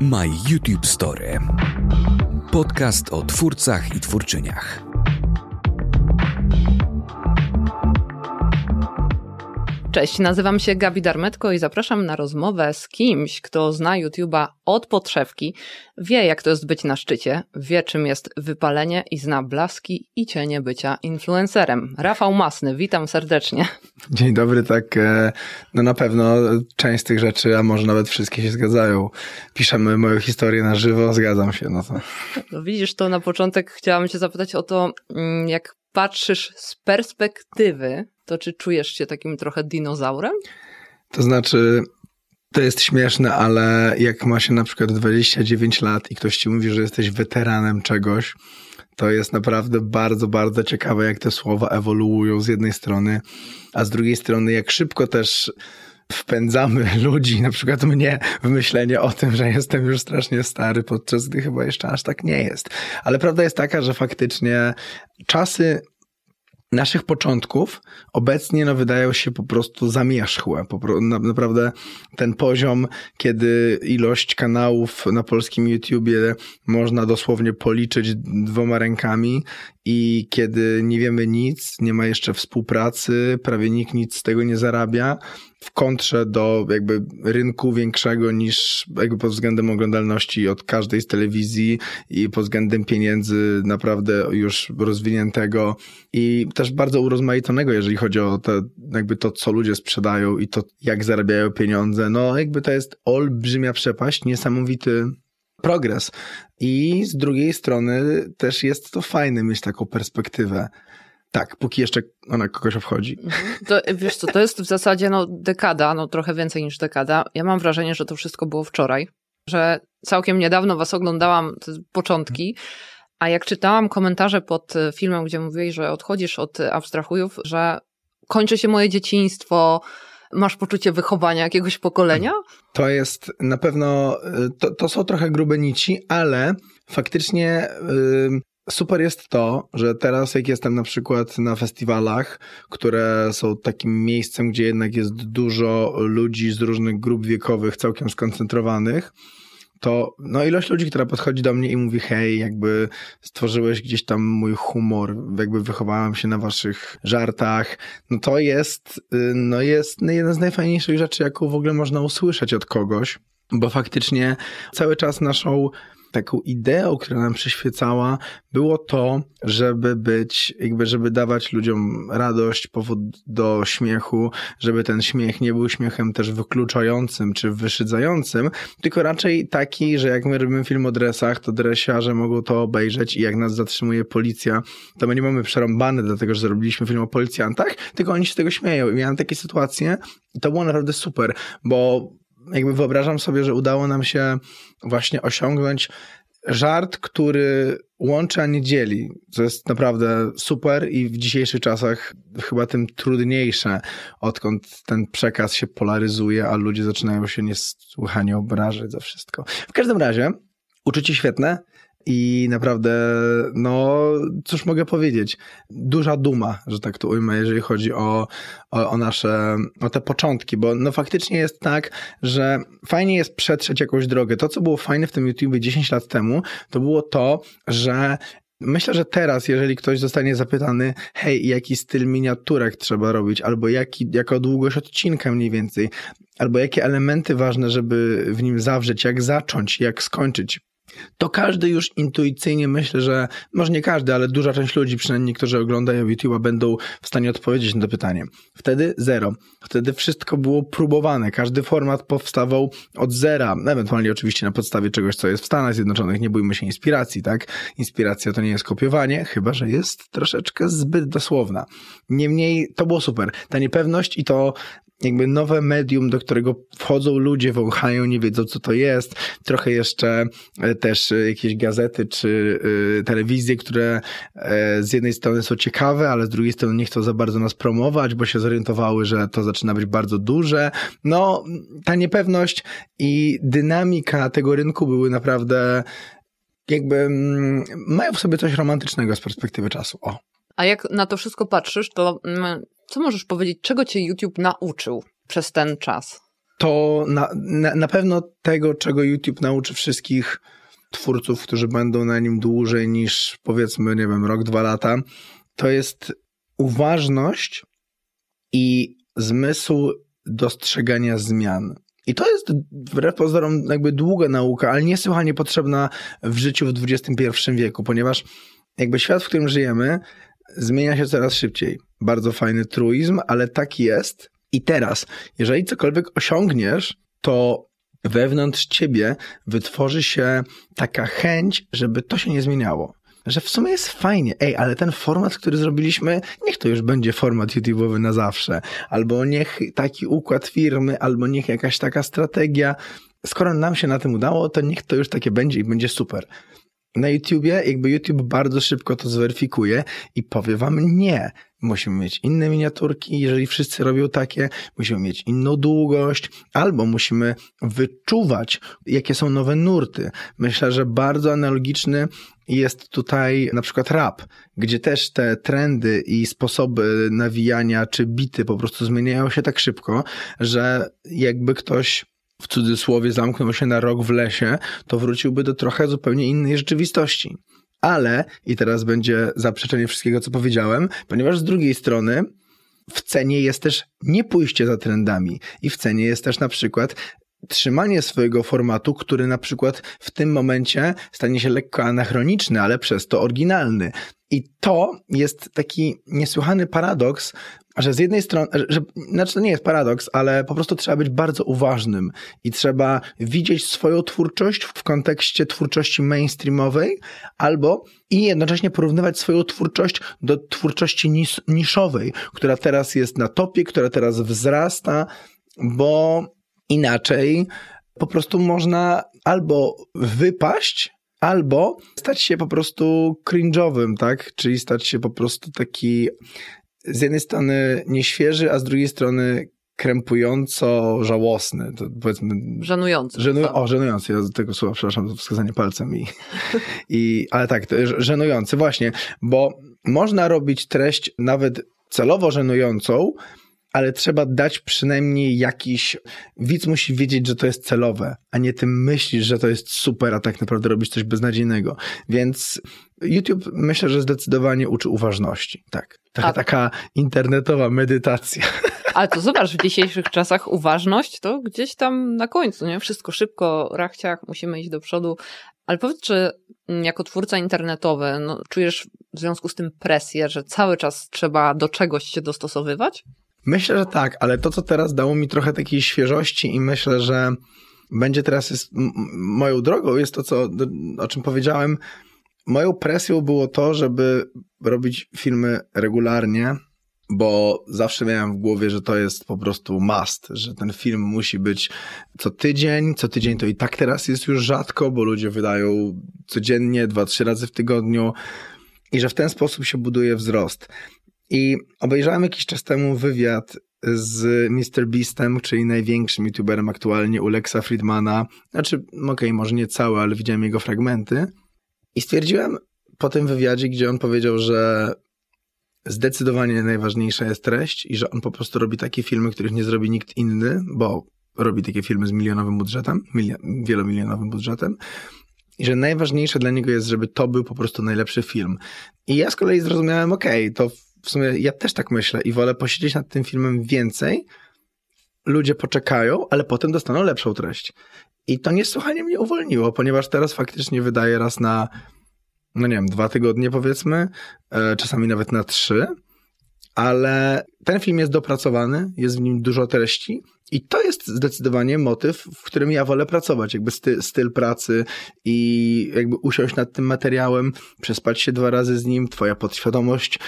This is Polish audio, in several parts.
My YouTube Story. Podcast o twórcach i twórczyniach. Cześć, nazywam się Gabi Darmetko i zapraszam na rozmowę z kimś, kto zna YouTube'a od podszewki, wie jak to jest być na szczycie, wie czym jest wypalenie i zna blaski i cienie bycia influencerem. Rafał Masny, witam serdecznie. Dzień dobry, tak, e, no na pewno część z tych rzeczy, a może nawet wszystkie się zgadzają. Piszemy moją historię na żywo, zgadzam się, no to. No widzisz, to na początek chciałam cię zapytać o to, mm, jak patrzysz z perspektywy to czy czujesz się takim trochę dinozaurem? To znaczy, to jest śmieszne, ale jak ma się na przykład 29 lat i ktoś ci mówi, że jesteś weteranem czegoś, to jest naprawdę bardzo, bardzo ciekawe, jak te słowa ewoluują z jednej strony, a z drugiej strony, jak szybko też wpędzamy ludzi, na przykład mnie, w myślenie o tym, że jestem już strasznie stary, podczas gdy chyba jeszcze aż tak nie jest. Ale prawda jest taka, że faktycznie czasy naszych początków obecnie no, wydają się po prostu zamierzchłe. Po, na, naprawdę ten poziom, kiedy ilość kanałów na polskim YouTubie można dosłownie policzyć dwoma rękami i kiedy nie wiemy nic, nie ma jeszcze współpracy, prawie nikt nic z tego nie zarabia, w kontrze do jakby rynku większego niż jakby pod względem oglądalności od każdej z telewizji i pod względem pieniędzy naprawdę już rozwiniętego i też bardzo urozmaiconego, jeżeli chodzi o te, jakby to, co ludzie sprzedają i to, jak zarabiają pieniądze. No jakby to jest olbrzymia przepaść, niesamowity progres. I z drugiej strony też jest to fajne mieć taką perspektywę. Tak, póki jeszcze ona kogoś obchodzi. Mhm. To, wiesz co, to jest w zasadzie no, dekada, no trochę więcej niż dekada. Ja mam wrażenie, że to wszystko było wczoraj, że całkiem niedawno was oglądałam, początki, a jak czytałam komentarze pod filmem, gdzie mówiłeś, że odchodzisz od abstrahujów, że kończy się moje dzieciństwo, masz poczucie wychowania jakiegoś pokolenia? To jest na pewno, y, to, to są trochę grube nici, ale faktycznie yy, super jest to, że teraz jak jestem na przykład na festiwalach, które są takim miejscem, gdzie jednak jest dużo ludzi z różnych grup wiekowych całkiem skoncentrowanych, to no ilość ludzi, która podchodzi do mnie i mówi hej, jakby stworzyłeś gdzieś tam mój humor, jakby wychowałem się na waszych żartach, no to jest, y, no jest jedna z najfajniejszych rzeczy, jaką w ogóle można usłyszeć od kogoś, bo faktycznie cały czas naszą taką ideą, która nam przyświecała, było to, żeby być, jakby, żeby dawać ludziom radość, powód do śmiechu, żeby ten śmiech nie był śmiechem też wykluczającym czy wyszydzającym, tylko raczej taki, że jak my robimy film o dresach, to dresiarze mogą to obejrzeć i jak nas zatrzymuje policja, to my nie mamy przerąbane dlatego, że zrobiliśmy film o policjantach, tylko oni się z tego śmieją. I miałem takie sytuacje i to było naprawdę super, bo jakby wyobrażam sobie, że udało nam się właśnie osiągnąć żart, który łączy, a nie dzieli. To jest naprawdę super i w dzisiejszych czasach chyba tym trudniejsze, odkąd ten przekaz się polaryzuje, a ludzie zaczynają się niesłychanie obrażać za wszystko. W każdym razie, uczucie świetne, i naprawdę, no, cóż mogę powiedzieć, duża duma, że tak to ujmę, jeżeli chodzi o, o, o, nasze, o te początki, bo no faktycznie jest tak, że fajnie jest przetrzeć jakąś drogę. To, co było fajne w tym YouTube 10 lat temu, to było to, że Myślę, że teraz, jeżeli ktoś zostanie zapytany, hej, jaki styl miniaturek trzeba robić, albo jaki, jaka długość odcinka mniej więcej, albo jakie elementy ważne, żeby w nim zawrzeć, jak zacząć, jak skończyć, to każdy już intuicyjnie myślę, że może nie każdy, ale duża część ludzi, przynajmniej którzy oglądają YouTube'a, będą w stanie odpowiedzieć na to pytanie. Wtedy zero. Wtedy wszystko było próbowane. Każdy format powstawał od zera, ewentualnie oczywiście na podstawie czegoś, co jest w Stanach Zjednoczonych. Nie bójmy się inspiracji, tak? Inspiracja to nie jest kopiowanie, chyba że jest troszeczkę zbyt dosłowna. Niemniej to było super. Ta niepewność i to jakby nowe medium, do którego wchodzą ludzie, wąchają, nie wiedzą co to jest. Trochę jeszcze e, też e, jakieś gazety czy e, telewizje, które z jednej strony są ciekawe, ale z drugiej strony nie chcą za bardzo nas promować, bo się zorientowały, że to zaczyna być bardzo duże. No, ta niepewność i dynamika tego rynku były naprawdę jakby mm, mają w sobie coś romantycznego z perspektywy czasu. O. A jak na to wszystko patrzysz, to mm, co możesz powiedzieć, czego cię YouTube nauczył przez ten czas? to na, na, na pewno tego, czego YouTube nauczy wszystkich twórców, którzy będą na nim dłużej niż powiedzmy, nie wiem, rok, dwa lata, to jest uważność i zmysł dostrzegania zmian. I to jest wbrew pozorom jakby długa nauka, ale niesłychanie potrzebna w życiu w XXI wieku, ponieważ jakby świat, w którym żyjemy, zmienia się coraz szybciej. Bardzo fajny truizm, ale tak jest. I teraz, jeżeli cokolwiek osiągniesz, to wewnątrz ciebie wytworzy się taka chęć, żeby to się nie zmieniało. Że w sumie jest fajnie, ej, ale ten format, który zrobiliśmy, niech to już będzie format YouTube'owy na zawsze. Albo niech taki układ firmy, albo niech jakaś taka strategia. Skoro nam się na tym udało, to niech to już takie będzie i będzie super na YouTubie, jakby YouTube bardzo szybko to zweryfikuje i powie wam nie. Musimy mieć inne miniaturki, jeżeli wszyscy robią takie, musimy mieć inną długość, albo musimy wyczuwać, jakie są nowe nurty. Myślę, że bardzo analogiczny jest tutaj na przykład rap, gdzie też te trendy i sposoby nawijania czy bity po prostu zmieniają się tak szybko, że jakby ktoś w cudzysłowie zamknął się na rok w lesie, to wróciłby do trochę zupełnie innej rzeczywistości. Ale, i teraz będzie zaprzeczenie wszystkiego, co powiedziałem, ponieważ z drugiej strony w cenie jest też nie pójście za trendami i w cenie jest też na przykład trzymanie swojego formatu, który na przykład w tym momencie stanie się lekko anachroniczny, ale przez to oryginalny. I to jest taki niesłychany paradoks, że z jednej strony, że, znaczy to nie jest paradoks, ale po prostu trzeba być bardzo uważnym i trzeba widzieć swoją twórczość w kontekście twórczości mainstreamowej albo i jednocześnie porównywać swoją twórczość do twórczości nis niszowej, która teraz jest na topie, która teraz wzrasta, bo inaczej po prostu można albo wypaść, albo stać się po prostu cringe'owym, tak? Czyli stać się po prostu taki z jednej strony nieświeży, a z drugiej strony krępująco żałosny. To powiedzmy, żenujący. Żenu, o, żenujący. Ja z tego słowa, przepraszam, za wskazanie palcem. I, i, ale tak, żenujący, właśnie, bo można robić treść nawet celowo żenującą, ale trzeba dać przynajmniej jakiś. Widz musi wiedzieć, że to jest celowe, a nie ty myślisz, że to jest super, a tak naprawdę robisz coś beznadziejnego. Więc YouTube myślę, że zdecydowanie uczy uważności. Tak. Taka, taka internetowa medytacja. Ale to zobacz, w dzisiejszych czasach uważność to gdzieś tam na końcu, nie? Wszystko szybko, rachciach, musimy iść do przodu. Ale powiedz, czy jako twórca internetowy no, czujesz w związku z tym presję, że cały czas trzeba do czegoś się dostosowywać? Myślę, że tak, ale to, co teraz dało mi trochę takiej świeżości i myślę, że będzie teraz jest moją drogą, jest to, co, o czym powiedziałem. Moją presją było to, żeby robić filmy regularnie, bo zawsze miałem w głowie, że to jest po prostu must, że ten film musi być co tydzień. Co tydzień to i tak teraz jest już rzadko, bo ludzie wydają codziennie, dwa, trzy razy w tygodniu i że w ten sposób się buduje wzrost. I obejrzałem jakiś czas temu wywiad z Mr. Beastem, czyli największym youtuberem aktualnie u Lexa Friedmana. Znaczy, okej, okay, może nie cały, ale widziałem jego fragmenty. I stwierdziłem po tym wywiadzie, gdzie on powiedział, że zdecydowanie najważniejsza jest treść i że on po prostu robi takie filmy, których nie zrobi nikt inny, bo robi takie filmy z milionowym budżetem, milion, wielomilionowym budżetem. I że najważniejsze dla niego jest, żeby to był po prostu najlepszy film. I ja z kolei zrozumiałem, okej, okay, to w sumie ja też tak myślę i wolę posiedzieć nad tym filmem więcej. Ludzie poczekają, ale potem dostaną lepszą treść. I to niesłychanie mnie uwolniło, ponieważ teraz faktycznie wydaję raz na, no nie wiem, dwa tygodnie powiedzmy, e, czasami nawet na trzy, ale ten film jest dopracowany, jest w nim dużo treści i to jest zdecydowanie motyw, w którym ja wolę pracować, jakby styl, styl pracy i jakby usiąść nad tym materiałem, przespać się dwa razy z nim, twoja podświadomość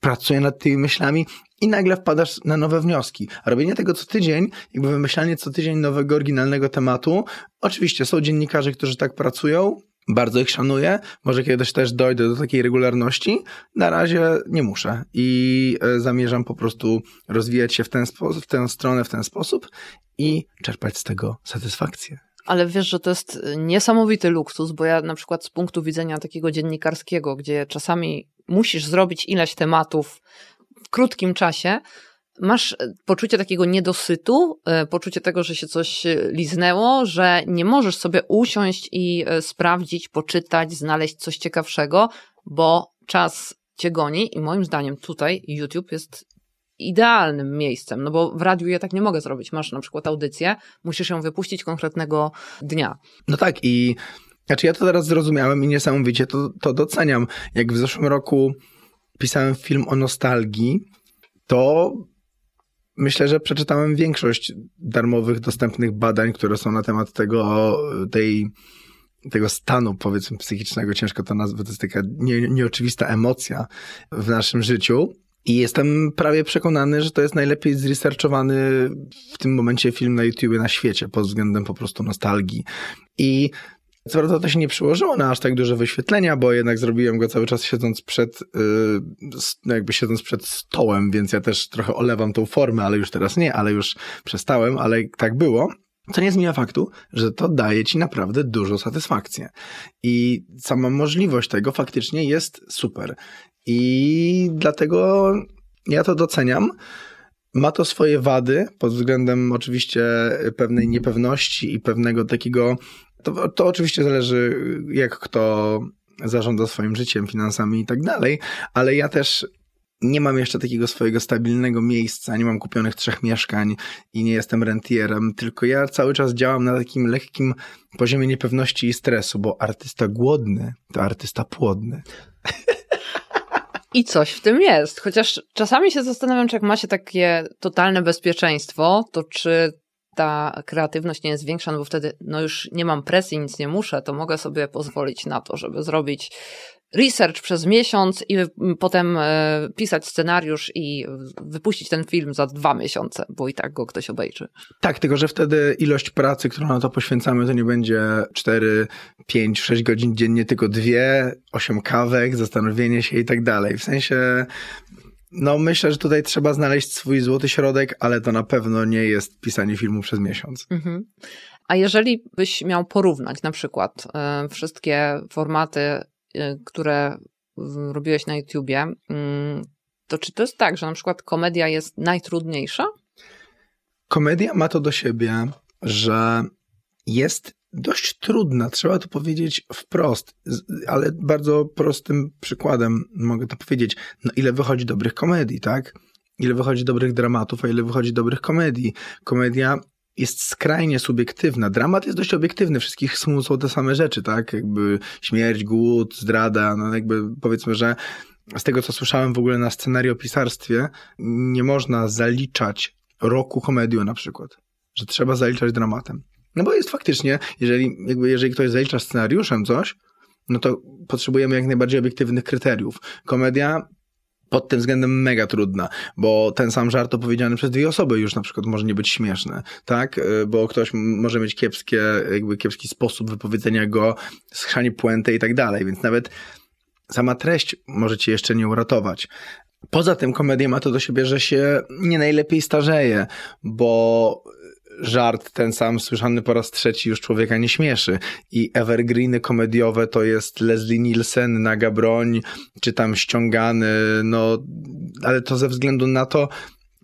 pracuje nad tymi myślami i nagle wpadasz na nowe wnioski. A robienie tego co tydzień, jakby wymyślanie co tydzień nowego, oryginalnego tematu. Oczywiście są dziennikarze, którzy tak pracują, bardzo ich szanuję. Może kiedyś też dojdę do takiej regularności. Na razie nie muszę i e, zamierzam po prostu rozwijać się w, ten sposób, w tę stronę, w ten sposób i czerpać z tego satysfakcję. Ale wiesz, że to jest niesamowity luksus, bo ja na przykład z punktu widzenia takiego dziennikarskiego, gdzie czasami musisz zrobić ileś tematów w krótkim czasie, masz poczucie takiego niedosytu, poczucie tego, że się coś liznęło, że nie możesz sobie usiąść i sprawdzić, poczytać, znaleźć coś ciekawszego, bo czas cię goni i moim zdaniem tutaj YouTube jest idealnym miejscem, no bo w radiu ja tak nie mogę zrobić. Masz na przykład audycję, musisz ją wypuścić konkretnego dnia. No tak i znaczy ja to teraz zrozumiałem i niesamowicie to, to doceniam. Jak w zeszłym roku pisałem film o nostalgii, to myślę, że przeczytałem większość darmowych, dostępnych badań, które są na temat tego, tej, tego stanu, powiedzmy, psychicznego. Ciężko to nazwać, to jest taka nie, nieoczywista emocja w naszym życiu. I jestem prawie przekonany, że to jest najlepiej zresearchowany w tym momencie film na YouTube na świecie, pod względem po prostu nostalgii. I co prawda to się nie przyłożyło na aż tak duże wyświetlenia, bo jednak zrobiłem go cały czas siedząc przed, yy, jakby siedząc przed stołem, więc ja też trochę olewam tą formę, ale już teraz nie, ale już przestałem, ale tak było. To nie zmienia faktu, że to daje ci naprawdę dużo satysfakcji. I sama możliwość tego faktycznie jest super. I dlatego ja to doceniam. Ma to swoje wady pod względem oczywiście pewnej niepewności i pewnego takiego. To, to oczywiście zależy, jak kto zarządza swoim życiem, finansami i tak dalej, ale ja też nie mam jeszcze takiego swojego stabilnego miejsca, nie mam kupionych trzech mieszkań i nie jestem rentierem, tylko ja cały czas działam na takim lekkim poziomie niepewności i stresu, bo artysta głodny to artysta płodny. I coś w tym jest. Chociaż czasami się zastanawiam, czy jak macie takie totalne bezpieczeństwo, to czy ta kreatywność nie jest większa, no bo wtedy no już nie mam presji, nic nie muszę, to mogę sobie pozwolić na to, żeby zrobić research przez miesiąc i potem e, pisać scenariusz i wypuścić ten film za dwa miesiące, bo i tak go ktoś obejrzy. Tak, tylko że wtedy ilość pracy, którą na to poświęcamy, to nie będzie 4, 5, 6 godzin dziennie, tylko dwie, 8 kawek, zastanowienie się i tak dalej. W sensie no, myślę, że tutaj trzeba znaleźć swój złoty środek, ale to na pewno nie jest pisanie filmu przez miesiąc. Mhm. A jeżeli byś miał porównać na przykład y, wszystkie formaty Y, które robiłeś na YouTubie, mm, to czy to jest tak, że na przykład komedia jest najtrudniejsza? Komedia ma to do siebie, że jest dość trudna, trzeba to powiedzieć wprost, ale bardzo prostym przykładem mogę to powiedzieć. No ile wychodzi dobrych komedii, tak? Ile wychodzi dobrych dramatów, a ile wychodzi dobrych komedii. Komedia jest skrajnie subiektywna. Dramat jest dość obiektywny, wszystkich są te same rzeczy, tak? Jakby śmierć, głód, zdrada, no jakby powiedzmy, że z tego, co słyszałem w ogóle na scenariopisarstwie, nie można zaliczać roku komedią na przykład, że trzeba zaliczać dramatem. No bo jest faktycznie, jeżeli, jakby jeżeli ktoś zalicza scenariuszem coś, no to potrzebujemy jak najbardziej obiektywnych kryteriów. Komedia pod tym względem mega trudna, bo ten sam żart opowiedziany przez dwie osoby już na przykład może nie być śmieszny, tak? Y, bo ktoś może mieć kiepskie, jakby kiepski sposób wypowiedzenia go, schrzanie puentę i tak dalej, więc nawet sama treść może cię jeszcze nie uratować. Poza tym komedia ma to do siebie, że się nie najlepiej starzeje, bo żart ten sam słyszany po raz trzeci już człowieka nie śmieszy. I evergreeny komediowe to jest Leslie Nielsen, Naga Broń, czy tam ściągany, no, ale to ze względu na to,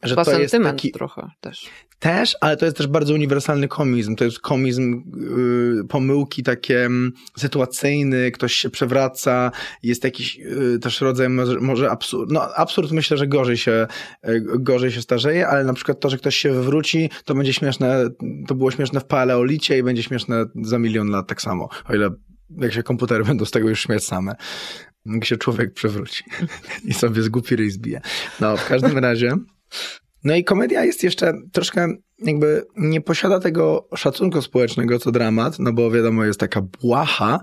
że Chyba to jest taki... trochę też. Też, ale to jest też bardzo uniwersalny komizm. To jest komizm y, pomyłki takie mm, sytuacyjny, ktoś się przewraca, jest jakiś y, też rodzaj może, absurd. No absurd myślę, że gorzej się, y, gorzej się starzeje, ale na przykład to, że ktoś się wywróci, to będzie śmieszne, to było śmieszne w paleolicie i będzie śmieszne za milion lat tak samo. O ile jak się komputery będą z tego już śmiać same. Jak się człowiek przewróci i sobie z głupi ryj zbije. No, w każdym razie no i komedia jest jeszcze troszkę jakby nie posiada tego szacunku społecznego co dramat, no bo wiadomo, jest taka błaha,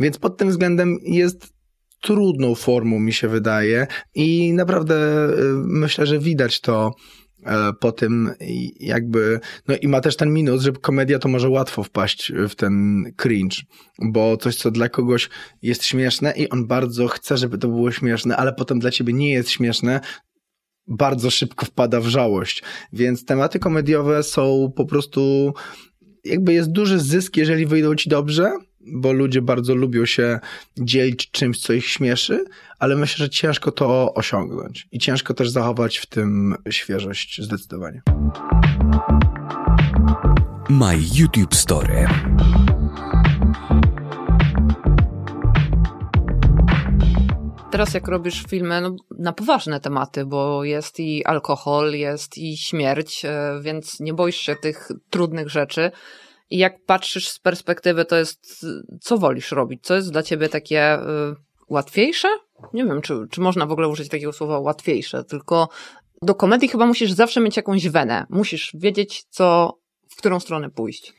więc pod tym względem jest trudną formą, mi się wydaje, i naprawdę y, myślę, że widać to e, po tym jakby, no i ma też ten minus, że komedia to może łatwo wpaść w ten cringe, bo coś, co dla kogoś jest śmieszne i on bardzo chce, żeby to było śmieszne, ale potem dla ciebie nie jest śmieszne, bardzo szybko wpada w żałość. Więc tematy komediowe są po prostu jakby jest duży zysk, jeżeli wyjdą ci dobrze, bo ludzie bardzo lubią się dzielić czymś, co ich śmieszy, ale myślę, że ciężko to osiągnąć i ciężko też zachować w tym świeżość zdecydowanie. My YouTube Story. Teraz jak robisz filmy no, na poważne tematy, bo jest i alkohol, jest i śmierć, e, więc nie boisz się tych trudnych rzeczy. I jak patrzysz z perspektywy, to jest, co wolisz robić? Co jest dla ciebie takie y, łatwiejsze? Nie wiem, czy, czy można w ogóle użyć takiego słowa łatwiejsze, tylko do komedii chyba musisz zawsze mieć jakąś wenę. Musisz wiedzieć, co, w którą stronę pójść.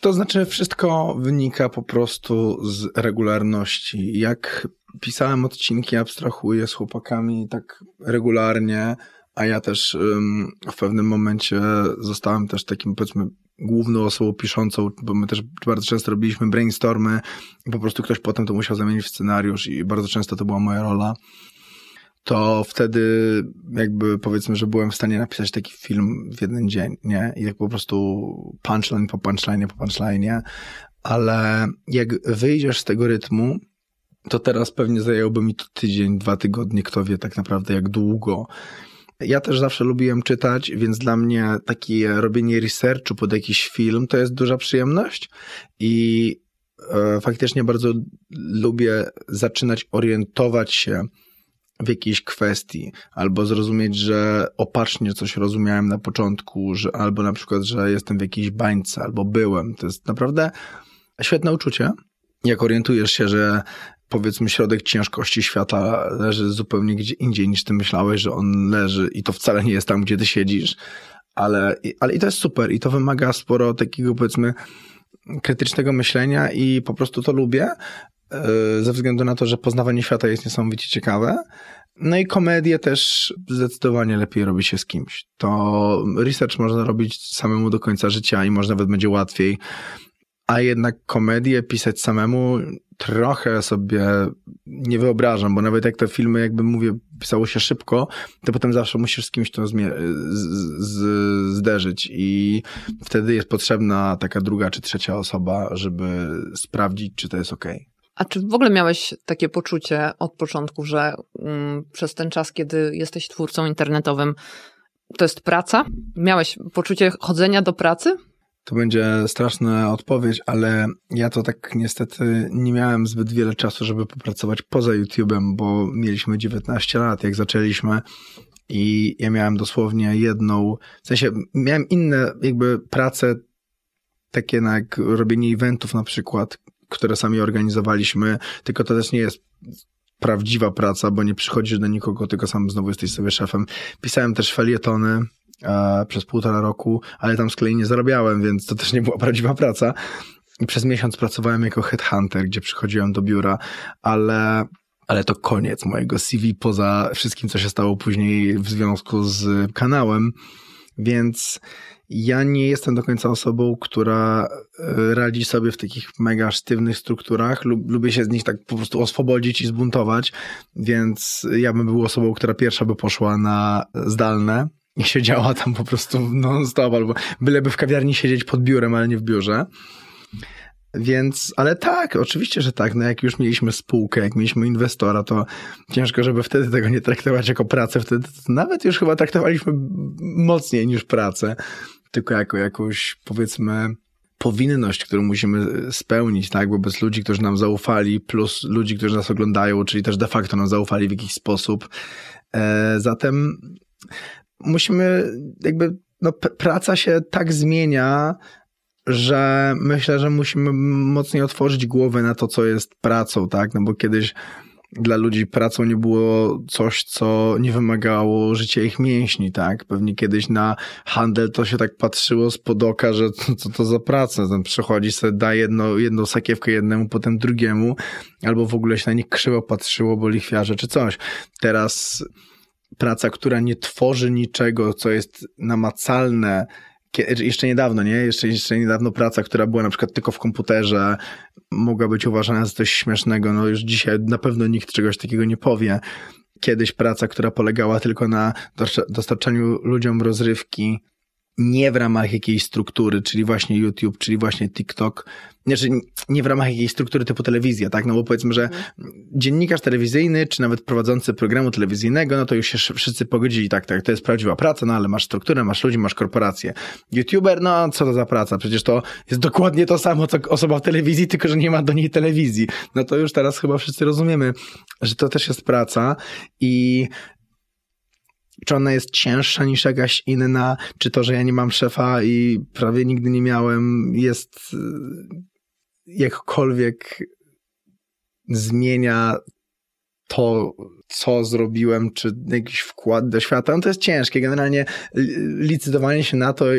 To znaczy, wszystko wynika po prostu z regularności. Jak pisałem odcinki, abstrahuję z chłopakami tak regularnie, a ja też um, w pewnym momencie zostałem też takim, powiedzmy, główną osobą piszącą, bo my też bardzo często robiliśmy brainstormy i po prostu ktoś potem to musiał zamienić w scenariusz i bardzo często to była moja rola to wtedy jakby powiedzmy, że byłem w stanie napisać taki film w jeden dzień, nie? I jak po prostu punchline po punchline po punchline, ale jak wyjdziesz z tego rytmu, to teraz pewnie zajęłoby mi to tydzień, dwa tygodnie, kto wie tak naprawdę jak długo. Ja też zawsze lubiłem czytać, więc dla mnie takie robienie researchu pod jakiś film to jest duża przyjemność i e, faktycznie bardzo lubię zaczynać orientować się w jakiejś kwestii, albo zrozumieć, że opacznie coś rozumiałem na początku, że, albo na przykład, że jestem w jakiejś bańce, albo byłem. To jest naprawdę świetne uczucie. Jak orientujesz się, że powiedzmy środek ciężkości świata leży zupełnie gdzie indziej niż ty myślałeś, że on leży i to wcale nie jest tam, gdzie ty siedzisz, ale, ale i to jest super i to wymaga sporo takiego powiedzmy krytycznego myślenia i po prostu to lubię, e, ze względu na to, że poznawanie świata jest niesamowicie ciekawe. No i komedię też zdecydowanie lepiej robi się z kimś. To research można robić samemu do końca życia i może nawet będzie łatwiej a jednak komedię pisać samemu trochę sobie nie wyobrażam, bo nawet jak te filmy, jakby mówię, pisało się szybko, to potem zawsze musisz z kimś to zderzyć i wtedy jest potrzebna taka druga czy trzecia osoba, żeby sprawdzić, czy to jest ok. A czy w ogóle miałeś takie poczucie od początku, że mm, przez ten czas, kiedy jesteś twórcą internetowym, to jest praca? Miałeś poczucie chodzenia do pracy? To będzie straszna odpowiedź, ale ja to tak niestety nie miałem zbyt wiele czasu, żeby popracować poza YouTube'em, bo mieliśmy 19 lat, jak zaczęliśmy i ja miałem dosłownie jedną, w sensie miałem inne jakby prace, takie jak robienie eventów na przykład, które sami organizowaliśmy, tylko to też nie jest prawdziwa praca, bo nie przychodzisz do nikogo, tylko sam znowu jesteś sobie szefem. Pisałem też felietony, e, przez półtora roku, ale tam z kolei nie zarabiałem, więc to też nie była prawdziwa praca. I przez miesiąc pracowałem jako headhunter, gdzie przychodziłem do biura, ale ale to koniec mojego CV poza wszystkim, co się stało później w związku z kanałem. Więc ja nie jestem do końca osobą, która e, radzi sobie w takich mega sztywnych strukturach. Lub, lubię się z nich tak po prostu oswobodzić i zbuntować, więc ja bym był osobą, która pierwsza by poszła na zdalne i siedziała tam po prostu non-stop, albo byleby w kawiarni siedzieć pod biurem, ale nie w biurze. Więc, ale tak, oczywiście, że tak. No jak już mieliśmy spółkę, jak mieliśmy inwestora, to ciężko, żeby wtedy tego nie traktować jako pracę. Wtedy nawet już chyba traktowaliśmy mocniej niż pracę, tylko jako jakąś, powiedzmy, powinność, którą musimy spełnić, tak, wobec ludzi, którzy nam zaufali, plus ludzi, którzy nas oglądają, czyli też de facto nam zaufali w jakiś sposób. E, zatem musimy jakby, no praca się tak zmienia, że myślę, że musimy mocniej otworzyć głowę na to, co jest pracą, tak? No bo kiedyś dla ludzi pracą nie było coś, co nie wymagało życia ich mięśni, tak? Pewnie kiedyś na handel to się tak patrzyło z podoka, że co to za praca? Ten przychodzi sobie, da jedno, jedną sakiewkę jednemu, potem drugiemu, albo w ogóle się na nich krzywo patrzyło, bo lichwiarze czy coś. Teraz praca, która nie tworzy niczego, co jest namacalne, jeszcze niedawno, nie? Jeszcze, jeszcze niedawno praca, która była na przykład tylko w komputerze, mogła być uważana za coś śmiesznego. No już dzisiaj na pewno nikt czegoś takiego nie powie. Kiedyś praca, która polegała tylko na dostarczaniu ludziom rozrywki, nie w ramach jakiejś struktury, czyli właśnie YouTube, czyli właśnie TikTok, znaczy nie w ramach jakiejś struktury typu telewizja, tak? No bo powiedzmy, że dziennikarz telewizyjny, czy nawet prowadzący programu telewizyjnego, no to już się wszyscy pogodzili, tak, tak, to jest prawdziwa praca, no ale masz strukturę, masz ludzi, masz korporację. YouTuber, no co to za praca? Przecież to jest dokładnie to samo, co osoba w telewizji, tylko że nie ma do niej telewizji. No to już teraz chyba wszyscy rozumiemy, że to też jest praca i czy ona jest cięższa niż jakaś inna, czy to, że ja nie mam szefa i prawie nigdy nie miałem, jest y, jakkolwiek zmienia to, co zrobiłem, czy jakiś wkład do świata, no to jest ciężkie. Generalnie licytowanie się na to,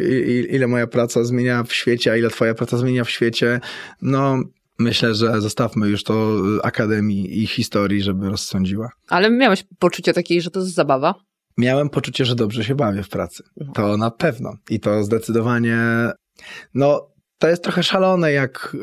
ile moja praca zmienia w świecie, a ile twoja praca zmienia w świecie, no myślę, że zostawmy już to Akademii i historii, żeby rozsądziła. Ale miałeś poczucie takiej, że to jest zabawa? Miałem poczucie, że dobrze się bawię w pracy. To na pewno. I to zdecydowanie, no, to jest trochę szalone, jak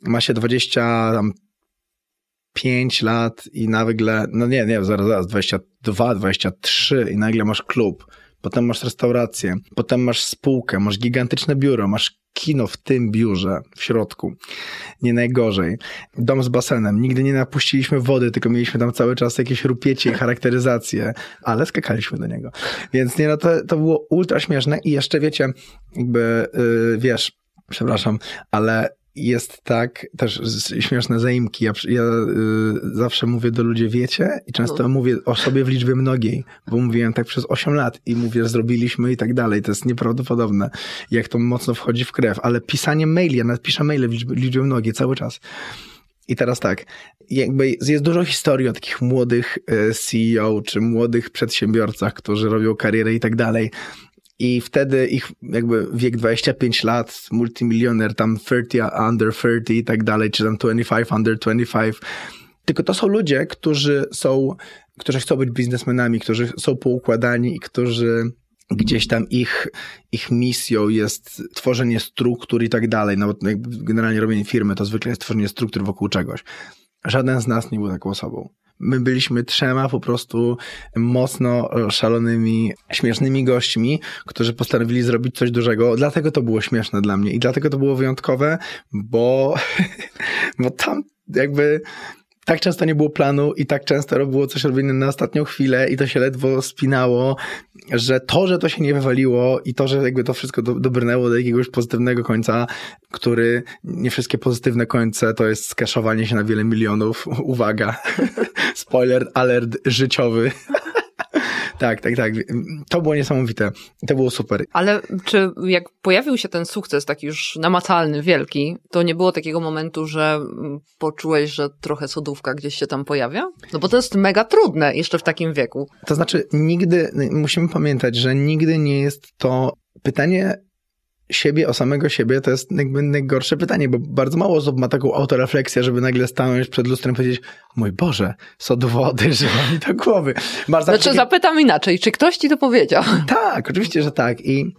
ma się 25 lat i nagle, no nie, nie, zaraz, zaraz, 22, 23 i nagle masz klub, potem masz restaurację, potem masz spółkę, masz gigantyczne biuro, masz kino w tym biurze, w środku. Nie najgorzej. Dom z basenem. Nigdy nie napuściliśmy wody, tylko mieliśmy tam cały czas jakieś rupiecie i charakteryzację, ale skakaliśmy do niego. Więc nie, no to, to było ultra śmieszne i jeszcze wiecie, jakby, yy, wiesz, przepraszam, ale jest tak, też śmieszne zaimki. Ja, ja y, zawsze mówię do ludzi, wiecie, i często no. mówię o sobie w liczbie mnogiej, bo mówiłem tak przez 8 lat i mówię, zrobiliśmy i tak dalej. To jest nieprawdopodobne, jak to mocno wchodzi w krew. Ale pisanie maili, ja nawet piszę maile w liczbie, liczbie mnogiej cały czas. I teraz tak, jakby jest dużo historii o takich młodych y, CEO czy młodych przedsiębiorcach, którzy robią karierę i tak dalej i wtedy ich jakby wiek 25 lat, multimilioner, tam 30 under 30 i tak dalej, czy tam 25 under 25. Tylko to są ludzie, którzy są, którzy chcą być biznesmenami, którzy są poukładani i którzy gdzieś tam ich, ich misją jest tworzenie struktur i tak dalej. No, generalnie robienie firmy to zwykle jest tworzenie struktur wokół czegoś. Żaden z nas nie był taką osobą my byliśmy trzema po prostu mocno szalonymi, śmiesznymi gośćmi, którzy postanowili zrobić coś dużego. Dlatego to było śmieszne dla mnie i dlatego to było wyjątkowe, bo, bo tam jakby tak często nie było planu i tak często było coś robione na ostatnią chwilę i to się ledwo spinało, że to, że to się nie wywaliło i to, że jakby to wszystko do, dobrnęło do jakiegoś pozytywnego końca, który nie wszystkie pozytywne końce to jest skaszowanie się na wiele milionów. Uwaga. Spoiler alert życiowy. Tak, tak, tak. To było niesamowite. To było super. Ale czy jak pojawił się ten sukces taki już namacalny, wielki, to nie było takiego momentu, że poczułeś, że trochę sodówka gdzieś się tam pojawia? No bo to jest mega trudne jeszcze w takim wieku. To znaczy nigdy, musimy pamiętać, że nigdy nie jest to pytanie siebie, o samego siebie, to jest jakby najgorsze pytanie, bo bardzo mało osób ma taką autorefleksję, żeby nagle stanąć przed lustrem i powiedzieć, mój Boże, sod wody żyła mi do głowy. Masz znaczy takie... zapytam inaczej, czy ktoś ci to powiedział? Tak, oczywiście, że tak. I,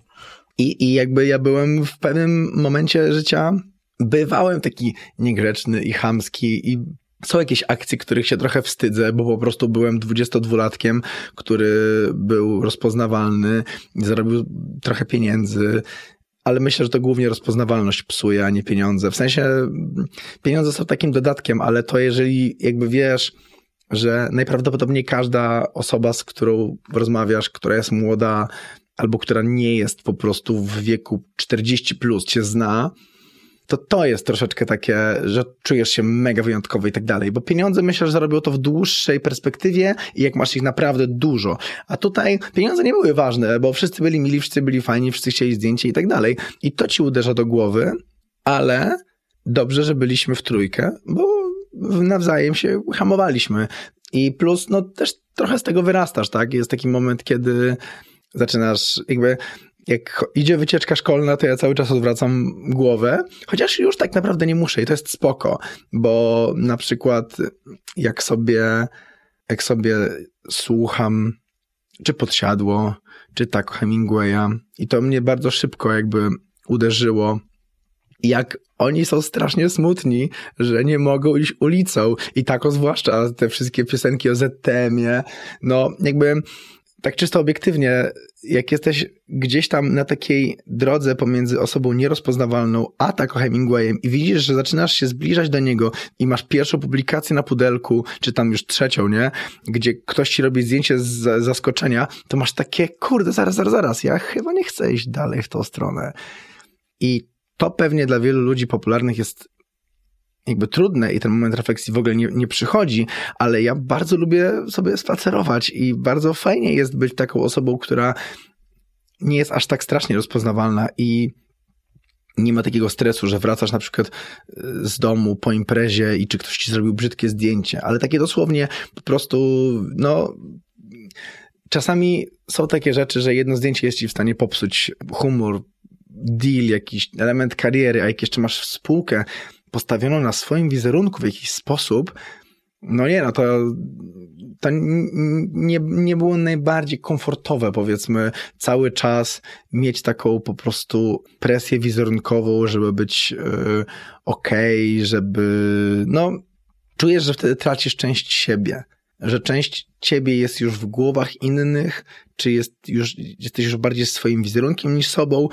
i, I jakby ja byłem w pewnym momencie życia, bywałem taki niegrzeczny i chamski i są jakieś akcje, których się trochę wstydzę, bo po prostu byłem 22-latkiem, który był rozpoznawalny, zarobił trochę pieniędzy ale myślę, że to głównie rozpoznawalność psuje, a nie pieniądze. W sensie pieniądze są takim dodatkiem, ale to jeżeli jakby wiesz, że najprawdopodobniej każda osoba, z którą rozmawiasz, która jest młoda albo która nie jest po prostu w wieku 40 plus cię zna, to to jest troszeczkę takie, że czujesz się mega wyjątkowy i tak dalej, bo pieniądze myślę, że zarobią to w dłuższej perspektywie i jak masz ich naprawdę dużo. A tutaj pieniądze nie były ważne, bo wszyscy byli mili, wszyscy byli fajni, wszyscy chcieli zdjęcie i tak dalej. I to ci uderza do głowy, ale dobrze, że byliśmy w trójkę, bo nawzajem się hamowaliśmy. I plus, no też trochę z tego wyrastasz, tak? Jest taki moment, kiedy zaczynasz jakby jak idzie wycieczka szkolna, to ja cały czas odwracam głowę, chociaż już tak naprawdę nie muszę i to jest spoko, bo na przykład jak sobie, jak sobie słucham czy podsiadło, czy tak Hemingwaya i to mnie bardzo szybko jakby uderzyło, jak oni są strasznie smutni, że nie mogą iść ulicą i tako zwłaszcza te wszystkie piosenki o ZTM-ie, no jakby tak czysto obiektywnie, jak jesteś gdzieś tam na takiej drodze pomiędzy osobą nierozpoznawalną a taką Hemingwayem i widzisz, że zaczynasz się zbliżać do niego i masz pierwszą publikację na pudelku, czy tam już trzecią, nie? Gdzie ktoś ci robi zdjęcie z zaskoczenia, to masz takie, kurde, zaraz, zaraz, zaraz, ja chyba nie chcę iść dalej w tą stronę. I to pewnie dla wielu ludzi popularnych jest jakby trudne i ten moment refleksji w ogóle nie, nie przychodzi, ale ja bardzo lubię sobie spacerować i bardzo fajnie jest być taką osobą, która nie jest aż tak strasznie rozpoznawalna i nie ma takiego stresu, że wracasz na przykład e, z domu po imprezie i czy ktoś ci zrobił brzydkie zdjęcie, ale takie dosłownie po prostu, no, czasami są takie rzeczy, że jedno zdjęcie jest ci w stanie popsuć humor, deal, jakiś element kariery, a jak jeszcze masz spółkę, postawiono na swoim wizerunku w jakiś sposób, no nie, no to, to nie, nie było najbardziej komfortowe, powiedzmy, cały czas mieć taką po prostu presję wizerunkową, żeby być yy, okej, okay, żeby, no, czujesz, że wtedy tracisz część siebie że część ciebie jest już w głowach innych, czy jest już, jesteś już bardziej swoim wizerunkiem niż sobą.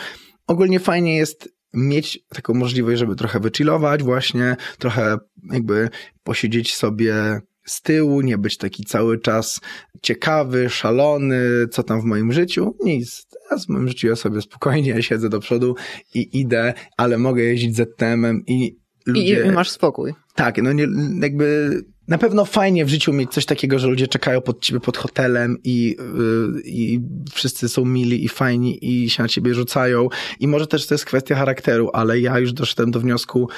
Ogólnie fajnie jest mieć taką możliwość, żeby trochę wychillować właśnie, trochę jakby posiedzieć sobie z tyłu, nie być taki cały czas ciekawy, szalony, co tam w moim życiu. Nic. Teraz w moim życiu ja sobie spokojnie siedzę do przodu i idę, ale mogę jeździć ZTM-em i ludzie... I, I masz spokój. Tak, no nie, jakby na pewno fajnie w życiu mieć coś takiego, że ludzie czekają pod ciebie pod hotelem i, yy, i wszyscy są mili i fajni i się na ciebie rzucają. I może też to jest kwestia charakteru, ale ja już doszedłem do wniosku,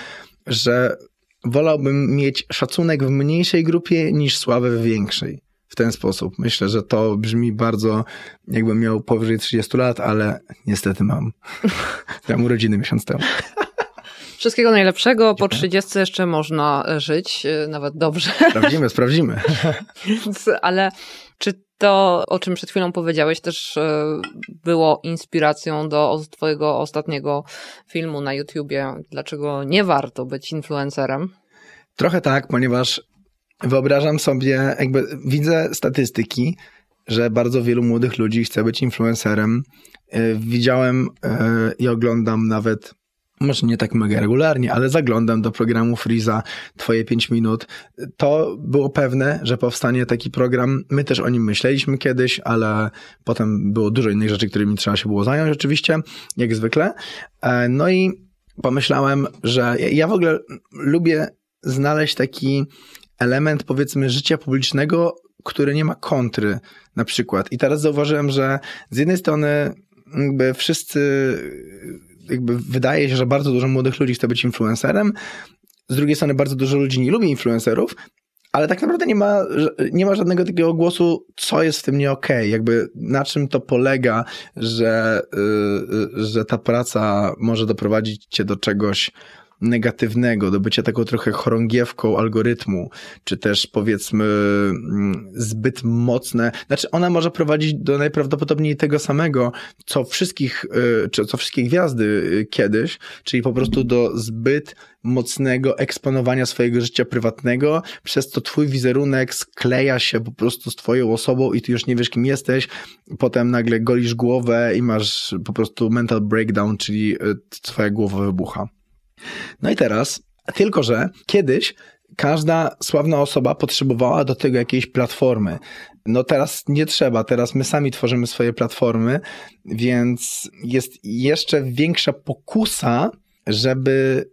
że wolałbym mieć szacunek w mniejszej grupie niż sławę w większej. W ten sposób. Myślę, że to brzmi bardzo, jakbym miał powyżej 30 lat, ale niestety mam. Miałem urodziny miesiąc temu. Wszystkiego najlepszego. Po 30 jeszcze można e, żyć, e, nawet dobrze. Sprawdzimy, sprawdzimy. Ale czy to, o czym przed chwilą powiedziałeś, też e, było inspiracją do Twojego ostatniego filmu na YouTubie? Dlaczego nie warto być influencerem? Trochę tak, ponieważ wyobrażam sobie, jakby widzę statystyki, że bardzo wielu młodych ludzi chce być influencerem. Widziałem i oglądam nawet może nie tak mega regularnie, ale zaglądam do programu Freeza Twoje 5 minut. To było pewne, że powstanie taki program. My też o nim myśleliśmy kiedyś, ale potem było dużo innych rzeczy, którymi trzeba się było zająć oczywiście, jak zwykle. E, no i pomyślałem, że ja w ogóle lubię znaleźć taki element powiedzmy życia publicznego, który nie ma kontry na przykład. I teraz zauważyłem, że z jednej strony jakby wszyscy jakby wydaje się, że bardzo dużo młodych ludzi chce być influencerem. Z drugiej strony bardzo dużo ludzi nie lubi influencerów, ale tak naprawdę nie ma, nie ma żadnego takiego głosu, co jest w tym nie okay. jakby na czym to polega, że, yy, że ta praca może doprowadzić cię do czegoś, negatywnego, do bycia taką trochę chorągiewką algorytmu, czy też powiedzmy mm, zbyt mocne, znaczy ona może prowadzić do najprawdopodobniej tego samego, co wszystkich, y, czy co wszystkie gwiazdy y, kiedyś, czyli po prostu do zbyt mocnego eksponowania swojego życia prywatnego, przez to twój wizerunek skleja się po prostu z twoją osobą i ty już nie wiesz kim jesteś, potem nagle golisz głowę i masz po prostu mental breakdown, czyli y, twoja głowa wybucha. No i teraz, tylko że kiedyś każda sławna osoba potrzebowała do tego jakiejś platformy. No teraz nie trzeba, teraz my sami tworzymy swoje platformy, więc jest jeszcze większa pokusa, żeby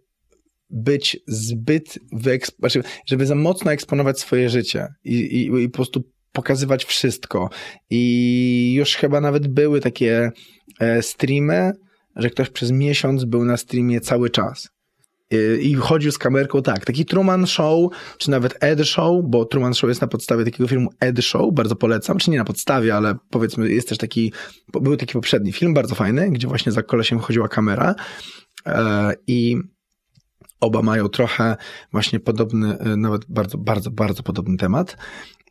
być zbyt, wyeksp- znaczy, żeby za mocno eksponować swoje życie i, i, i po prostu pokazywać wszystko. I już chyba nawet były takie e, streamy, że ktoś przez miesiąc był na streamie cały czas. Y, i chodził z kamerką, tak, taki Truman Show, czy nawet Ed Show, bo Truman Show jest na podstawie takiego filmu Ed Show, bardzo polecam, czy nie na podstawie, ale powiedzmy jest też taki, był taki poprzedni film, bardzo fajny, gdzie właśnie za kolesiem chodziła kamera. E, i oba mają trochę właśnie podobny, e, nawet bardzo, bardzo, bardzo podobny temat.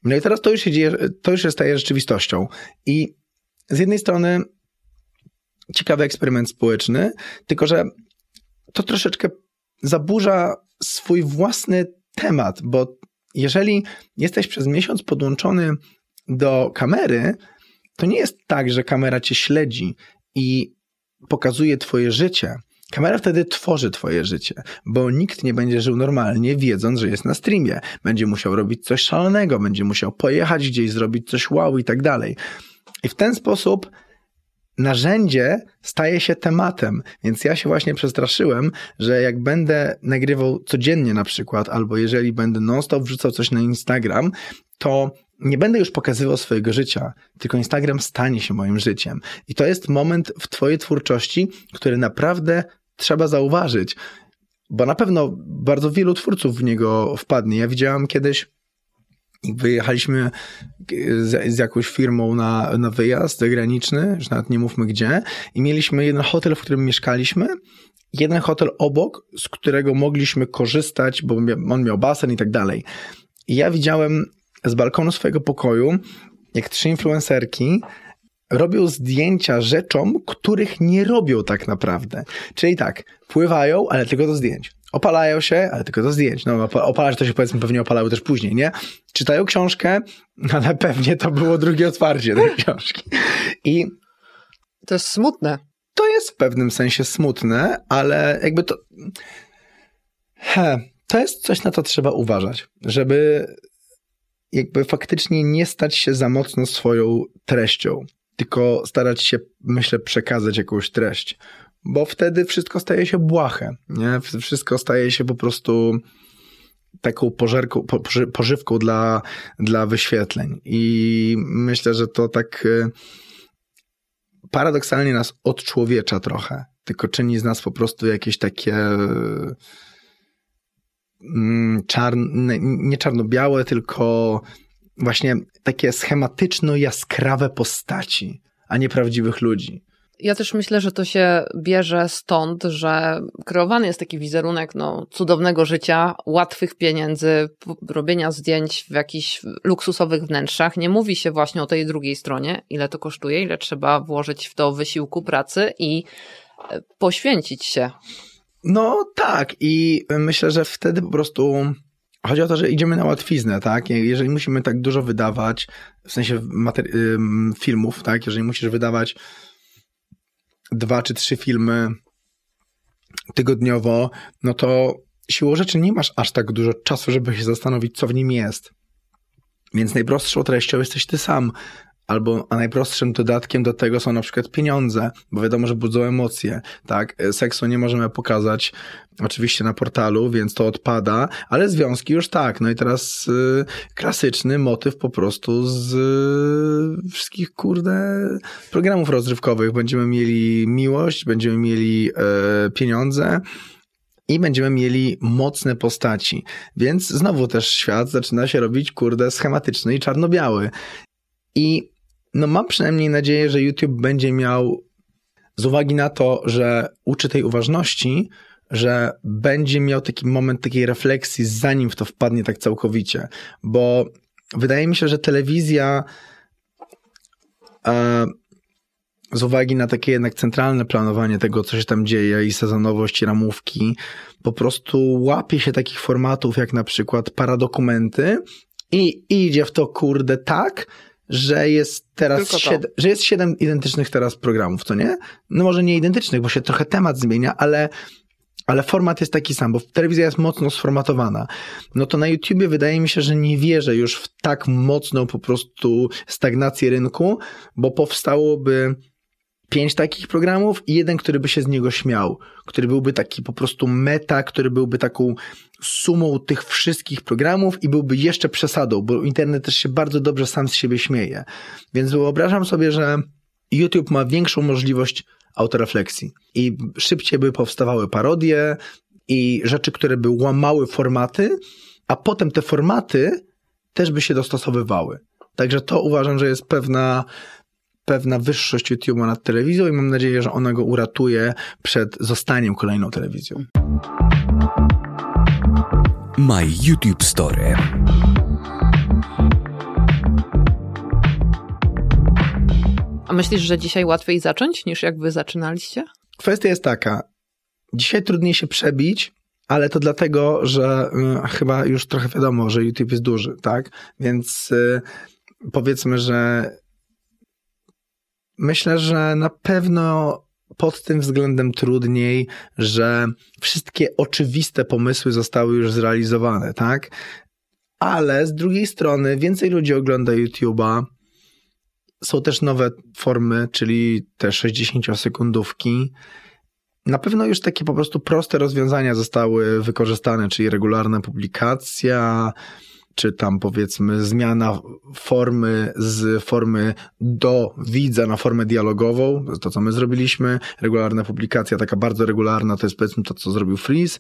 No i teraz to już się dzieje, to już się staje rzeczywistością. I z jednej strony ciekawy eksperyment społeczny, tylko że to troszeczkę zaburza swój własny temat, bo jeżeli jesteś przez miesiąc podłączony do kamery to nie jest tak, że kamera cię śledzi i pokazuje twoje życie. Kamera wtedy tworzy twoje życie, bo nikt nie będzie żył normalnie, wiedząc, że jest na streamie. Będzie musiał robić coś szalonego, będzie musiał pojechać gdzieś, zrobić coś wow i tak dalej. I w ten sposób narzędzie staje się tematem. Więc ja się właśnie przestraszyłem, że jak będę nagrywał codziennie na przykład, albo jeżeli będę non-stop wrzucał coś na Instagram, to nie będę już pokazywał swojego życia, tylko Instagram stanie się moim życiem. I to jest moment w Twojej twórczości, który naprawdę trzeba zauważyć, bo na pewno bardzo wielu twórców w niego wpadnie. Ja widziałam kiedyś wyjechaliśmy z, z, jakąś firmą na, na wyjazd zagraniczny, już nawet nie mówmy gdzie, i mieliśmy jeden hotel, w którym mieszkaliśmy, jeden hotel obok, z którego mogliśmy korzystać, bo on miał basen i tak dalej. I ja widziałem z balkonu swojego pokoju, jak trzy influencerki robią zdjęcia rzeczom, których nie robią tak naprawdę. Czyli tak, pływają, ale tylko do zdjęć. Opalają się, ale tylko do zdjęć. No, opalać to się powiedzmy pewnie opalały też później, nie? Czytają książkę, ale pewnie to było drugie otwarcie tej książki. I to jest smutne. To jest w pewnym sensie smutne, ale jakby to. He, to jest coś, na co trzeba uważać, żeby jakby faktycznie nie stać się za mocno swoją treścią, tylko starać się, myślę, przekazać jakąś treść, bo wtedy wszystko staje się błahe, nie? Wszystko staje się po prostu taką pożerką, pożywką dla, dla wyświetleń. I myślę, że to tak e, paradoksalnie nas odczłowiecza trochę, tylko czyni z nas po prostu jakieś takie mm, czarne, nie czarno-białe, tylko właśnie takie schematyczno-jaskrawe postaci, a nie prawdziwych ludzi. Ja też myślę, że to się bierze stąd, że kreowany jest taki wizerunek no, cudownego życia, łatwych pieniędzy, robienia zdjęć w jakichś luksusowych wnętrzach. Nie mówi się właśnie o tej drugiej stronie, ile to kosztuje, ile trzeba włożyć w to wysiłku pracy i e, poświęcić się. No tak, i myślę, że wtedy po prostu Chodzi o to, że idziemy na łatwiznę, tak? Jeżeli musimy tak dużo wydawać, w sensie filmów, tak? Jeżeli musisz wydawać dwa czy trzy filmy tygodniowo, no to siłą rzeczy nie masz aż tak dużo czasu, żeby się zastanowić, co w nim jest. Więc najprostszą treścią jesteś ty sam albo a najprostszym dodatkiem do tego są na przykład pieniądze, bo wiadomo, że budzą emocje, tak? Seksu nie możemy pokazać oczywiście na portalu, więc to odpada, ale związki już tak. No i teraz y, klasyczny motyw po prostu z y, wszystkich, kurde, programów rozrywkowych. Będziemy mieli miłość, będziemy mieli y, pieniądze, i będziemy mieli mocne postaci. Więc znowu też świat zaczyna się robić, kurde, schematyczny i czarno-biały. I no mam przynajmniej nadzieję, że YouTube będzie miał, z uwagi na to, że uczy tej uważności, że będzie miał taki moment takiej refleksji, zanim w to wpadnie tak całkowicie. Bo wydaje mi się, że telewizja e, z uwagi na takie jednak centralne planowanie tego, co się tam dzieje i sezonowość, i ramówki, po prostu łapie się takich formatów jak na przykład paradokumenty i idzie w to kurde tak, że jest teraz siedem, że jest siedem identycznych teraz programów, co nie? No może nie identycznych, bo się trochę temat zmienia, ale ale format jest taki sam, bo telewizja jest mocno sformatowana. No to na YouTubie wydaje mi się, że nie wierzę już w tak mocną po prostu stagnację rynku, bo powstałoby pięć takich programów i jeden, który by się z niego śmiał, który byłby taki po prostu meta, który byłby taką sumą tych wszystkich programów i byłby jeszcze przesadą, bo internet też się bardzo dobrze sam z siebie śmieje. Więc wyobrażam sobie, że YouTube ma większą możliwość autorefleksji i szybciej by powstawały parodie i rzeczy, które by łamały formaty, a potem te formaty też by się dostosowywały. Także to uważam, że jest pewna pewna wyższość YouTube'a nad telewizją i mam nadzieję, że ona go uratuje przed zostaniem kolejną telewizją. My YouTube Story. A myślisz, że dzisiaj łatwiej zacząć niż jak wy zaczynaliście? Kwestia jest taka. Dzisiaj trudniej się przebić, ale to dlatego, że y, chyba już trochę wiadomo, że YouTube jest duży, tak? Więc y, powiedzmy, że myślę, że na pewno pod tym względem trudniej, że wszystkie oczywiste pomysły zostały już zrealizowane, tak? Ale z drugiej strony więcej ludzi ogląda YouTube'a. Są też nowe formy, czyli te 60-sekundówki. Na pewno już takie po prostu proste rozwiązania zostały wykorzystane, czyli regularna publikacja, czy tam powiedzmy zmiana formy z formy do widza na formę dialogową, to co my zrobiliśmy, regularna publikacja, taka bardzo regularna, to jest powiedzmy to, co zrobił Freeze,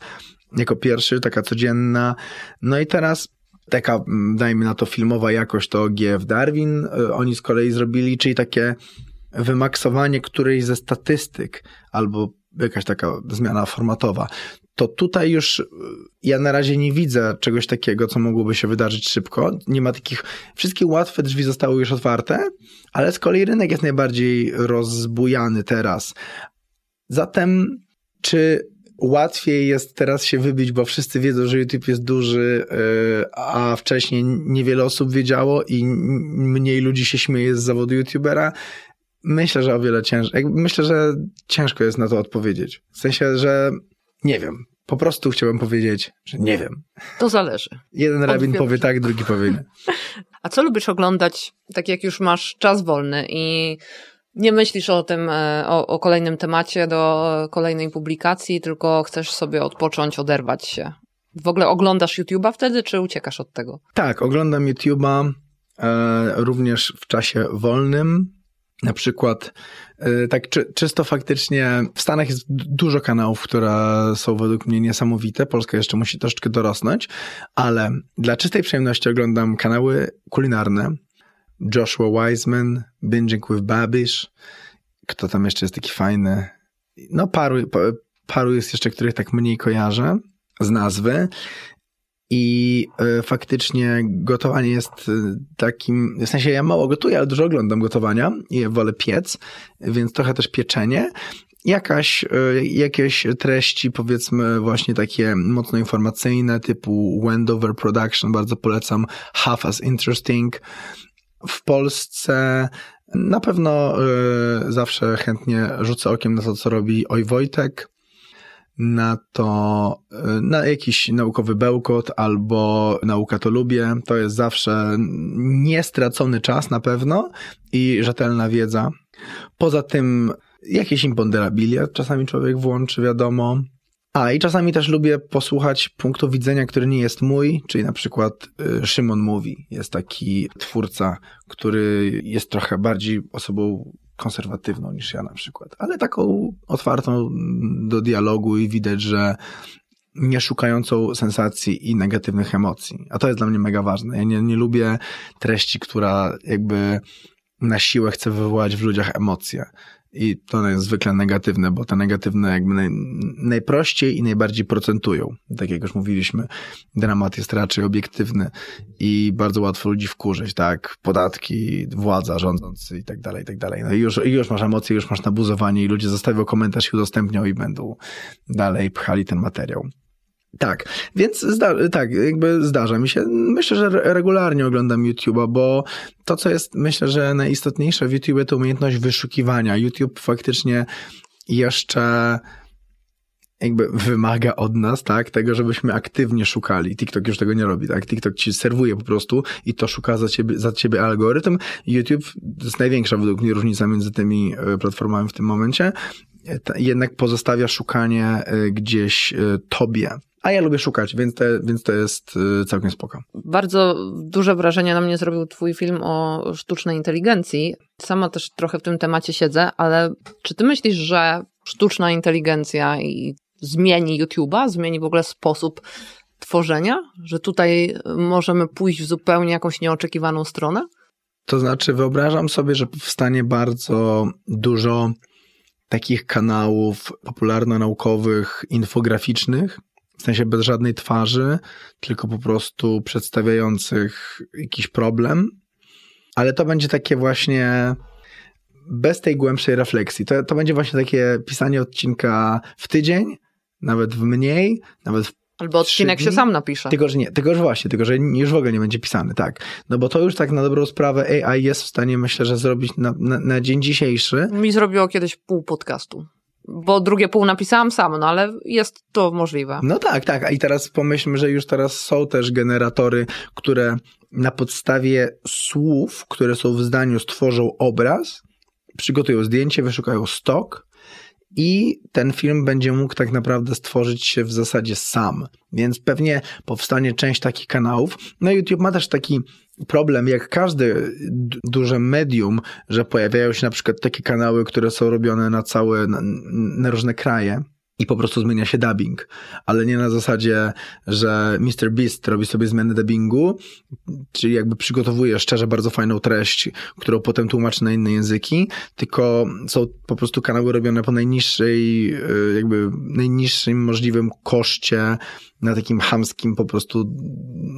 jako pierwszy, taka codzienna. No i teraz taka, dajmy na to, filmowa jakość to GF Darwin, y, oni z kolei zrobili, czyli takie wymaksowanie którejś ze statystyk albo jakaś taka zmiana formatowa to tutaj już y, ja na razie nie widzę czegoś takiego, co mogłoby się wydarzyć szybko. Nie ma takich, wszystkie łatwe drzwi zostały już otwarte, ale z kolei rynek jest najbardziej rozbujany teraz. Zatem, czy łatwiej jest teraz się wybić, bo wszyscy wiedzą, że YouTube jest duży, y, a wcześniej niewiele osób wiedziało i mniej ludzi się śmieje z zawodu YouTubera? Myślę, że o wiele ciężej. Myślę, że ciężko jest na to odpowiedzieć. W sensie, że nie wiem. Po prostu chciałbym powiedzieć, że nie wiem. To zależy. Jeden rabin powie tak, drugi powie nie. A co lubisz oglądać, tak jak już masz czas wolny i nie myślisz o tym, e, o, o kolejnym temacie do kolejnej publikacji, tylko chcesz sobie odpocząć, oderwać się. W ogóle oglądasz YouTube'a wtedy, czy uciekasz od tego? Tak, oglądam YouTube'a e, również w czasie wolnym. Na przykład, y, tak czy, czysto faktycznie, w Stanach jest dużo kanałów, które są według mnie niesamowite. Polska jeszcze musi troszeczkę dorosnąć, ale dla czystej przyjemności oglądam kanały kulinarne. Joshua Wiseman, Binging with Babish. Kto tam jeszcze jest taki fajny? No, paru, paru jest jeszcze, których tak mniej kojarzę z nazwy. I y, faktycznie gotowanie jest y, takim, w sensie ja mało gotuję, ale dużo oglądam gotowania i wolę piec, więc trochę też pieczenie. Jakaś, y, jakieś treści, powiedzmy, właśnie takie mocno informacyjne, typu Wendover Production, bardzo polecam, Half as Interesting. W Polsce na pewno zawsze chętnie rzucę okiem na to, co robi Oj Wojtek na to, y, na jakiś naukowy bełkot albo nauka to lubię. To jest zawsze niestracony czas na pewno i rzetelna wiedza. Poza tym jakieś imponderabilia czasami człowiek włączy, wiadomo. A i czasami też lubię posłuchać punktu widzenia, który nie jest mój, czyli na przykład y, Szymon mówi. Jest taki twórca, który jest trochę bardziej osobą konserwatywną niż ja na przykład, ale taką otwartą do dialogu i widać, że nie szukającą sensacji i negatywnych emocji. A to jest dla mnie mega ważne. Ja nie, nie lubię treści, która jakby na siłę chce wywołać w ludziach emocje. I to jest zwykle negatywne, bo te negatywne jakby naj, najprościej i najbardziej procentują. Tak jak już mówiliśmy, dramat jest raczej obiektywny i bardzo łatwo ludzi wkurzyć, tak? Podatki, władza rządzący i tak dalej, i tak dalej. No i już, i już masz emocje, już masz nabuzowanie i ludzie zostawią komentarz i udostępnią i będą dalej pchali ten materiał. Tak, więc zda, tak, jakby zdarza mi się. Myślę, że regularnie oglądam YouTube'a, bo to, co jest, myślę, że najistotniejsze w YouTube to umiejętność wyszukiwania. YouTube faktycznie jeszcze jakby wymaga od nas, tak, tego, żebyśmy aktywnie szukali. TikTok już tego nie robi, tak? TikTok ci serwuje po prostu i to szuka za ciebie, za ciebie algorytm. YouTube to jest największa według mnie różnica między tymi e, platformami w tym momencie. Jednak pozostawia szukanie e, gdzieś e, tobie. A ja lubię szukać, więc, te, więc to jest y, całkiem spoko. Bardzo duże wrażenie na mnie zrobił Twój film o sztucznej inteligencji. Sama też trochę w tym temacie siedzę, ale czy Ty myślisz, że sztuczna inteligencja i zmieni YouTube'a, zmieni w ogóle sposób tworzenia? Że tutaj możemy pójść w zupełnie jakąś nieoczekiwaną stronę? To znaczy, wyobrażam sobie, że powstanie bardzo dużo takich kanałów popularno-naukowych, infograficznych, w sensie bez żadnej twarzy, tylko po prostu przedstawiających jakiś problem, ale to będzie takie właśnie bez tej głębszej refleksji. To, to będzie właśnie takie pisanie odcinka w tydzień, nawet w mniej, nawet w Albo odcinek się sam napisze. Tylko, że nie, tylko, że właśnie, tylko, że już w ogóle nie będzie pisany, tak. No bo to już tak na dobrą sprawę AI jest w stanie, myślę, że zrobić na, na, na dzień dzisiejszy. Mi zrobiło kiedyś pół podcastu bo drugie pół napisałam sam, no ale jest to możliwe. No tak, tak. I teraz pomyślmy, że już teraz są też generatory, które na podstawie słów, które są w zdaniu, stworzą obraz, przygotują zdjęcie, wyszukają stok i ten film będzie mógł tak naprawdę stworzyć się w zasadzie sam. Więc pewnie powstanie część takich kanałów. No YouTube ma też taki problem, jak każde duże medium, że pojawiają się na przykład takie kanały, które są robione na całe, na, na różne kraje i po prostu zmienia się dubbing, ale nie na zasadzie, że Mr. Beast robi sobie zmianę dubbingu, czyli jakby przygotowuje szczerze bardzo fajną treść, którą potem tłumaczy na inne języki, tylko są po prostu kanały robione po najniższej, y, jakby najniższym możliwym koszcie, na takim hamskim po prostu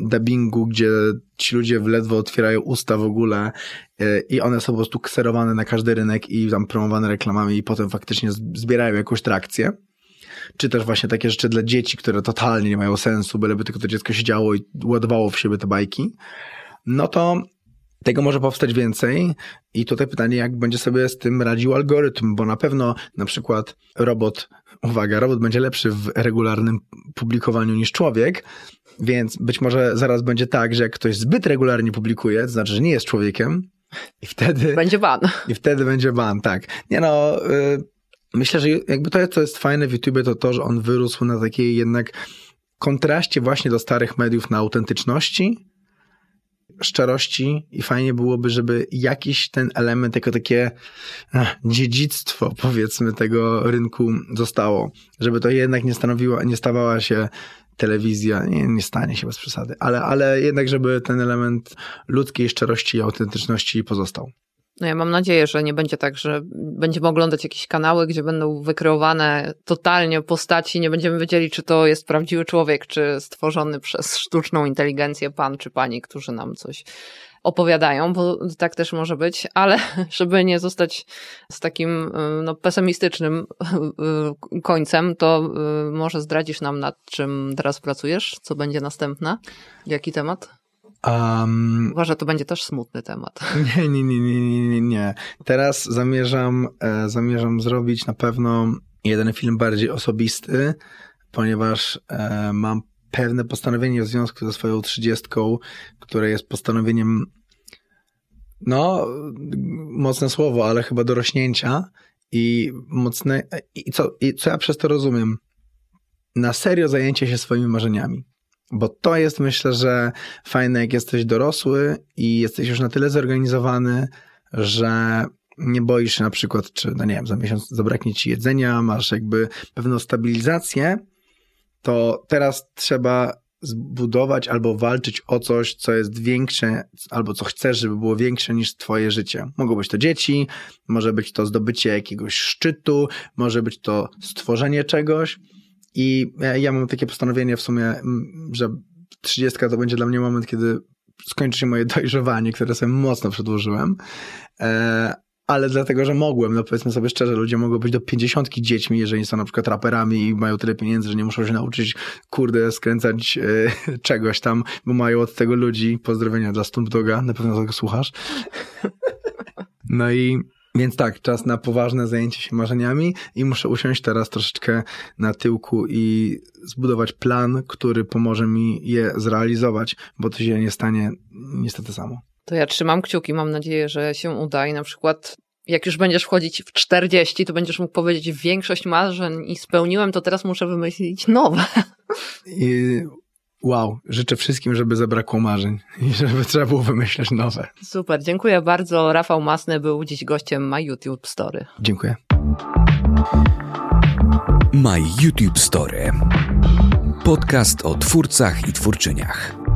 dubbingu, gdzie ci ludzie ledwo otwierają usta w ogóle y, i one są po prostu kserowane na każdy rynek i tam promowane reklamami i potem faktycznie zbierają jakąś trakcję czy też właśnie takie rzeczy dla dzieci, które totalnie nie mają sensu, byleby tylko to dziecko siedziało i ładowało w siebie te bajki, no to tego może powstać więcej i tutaj pytanie, jak będzie sobie z tym radził algorytm, bo na pewno na przykład robot, uwaga, robot będzie lepszy w regularnym publikowaniu niż człowiek, więc być może zaraz będzie tak, że jak ktoś zbyt regularnie publikuje, to znaczy, że nie jest człowiekiem i wtedy... Będzie ban. I wtedy będzie ban, tak. Nie no... Myślę, że jakby to, co jest fajne w YouTube, to to, że on wyrósł na takiej jednak kontraście właśnie do starych mediów na autentyczności, szczerości i fajnie byłoby, żeby jakiś ten element, jako takie ach, dziedzictwo, powiedzmy, tego rynku zostało. Żeby to jednak nie stanowiło, nie stawała się telewizja, nie, nie stanie się bez przesady, ale, ale jednak, żeby ten element ludzkiej szczerości i autentyczności pozostał. No ja mam nadzieję, że nie będzie tak, że będziemy oglądać jakieś kanały, gdzie będą wykreowane totalnie postaci, nie będziemy wiedzieli, czy to jest prawdziwy człowiek, czy stworzony przez sztuczną inteligencję pan czy pani, którzy nam coś opowiadają, bo tak też może być, ale żeby nie zostać z takim no, pesymistycznym końcem, to y, może zdradzisz nam, nad czym teraz pracujesz, co będzie następne, jaki temat? Um, Uważa, to będzie też smutny temat. Nie, nie, nie, nie, nie, nie. Teraz zamierzam, e, zamierzam zrobić na pewno jeden film bardziej osobisty, ponieważ e, mam pewne postanowienie w związku ze swoją trzydziestką, które jest postanowieniem, no, mocne słowo, ale chyba dorośnięcia i mocne, i co, i co ja przez to rozumiem? Na serio zajęcie się swoimi marzeniami. Bo to jest, myślę, że fajne, jak jesteś dorosły i jesteś już na tyle zorganizowany, że nie boisz się na przykład, czy, no nie wiem, za miesiąc zabraknie ci jedzenia, masz jakby pewną stabilizację, to teraz trzeba zbudować albo walczyć o coś, co jest większe, albo co chcesz, żeby było większe niż twoje życie. Mogą być to dzieci, może być to zdobycie jakiegoś szczytu, może być to stworzenie czegoś, i ja mam takie postanowienie w sumie, że 30 to będzie dla mnie moment, kiedy skończy się moje dojrzewanie, które sobie mocno przedłużyłem. E, ale dlatego, że mogłem, no powiedzmy sobie szczerze, ludzie mogą być do 50 dziećmi, jeżeli są na przykład raperami i mają tyle pieniędzy, że nie muszą się nauczyć, kurde, skręcać e, czegoś tam, bo mają od tego ludzi. Pozdrowienia dla Stump Doga, na pewno tego słuchasz. No i więc tak, czas na poważne zajęcie się marzeniami i muszę usiąść teraz troszeczkę na tyłku i zbudować plan, który pomoże mi je zrealizować, bo to się nie stanie niestety samo. To ja trzymam kciuki, mam nadzieję, że się uda i na przykład jak już będziesz wchodzić w 40, to będziesz mógł powiedzieć większość marzeń i spełniłem, to teraz muszę wymyślić nowe. I Wow, życzę wszystkim, żeby zabrakło marzeń i żeby trzeba było wymyślać nowe. Super, dziękuję bardzo. Rafał Masny był dziś gościem My YouTube Story. Dziękuję. My YouTube Story. Podcast o twórcach i twórczyniach.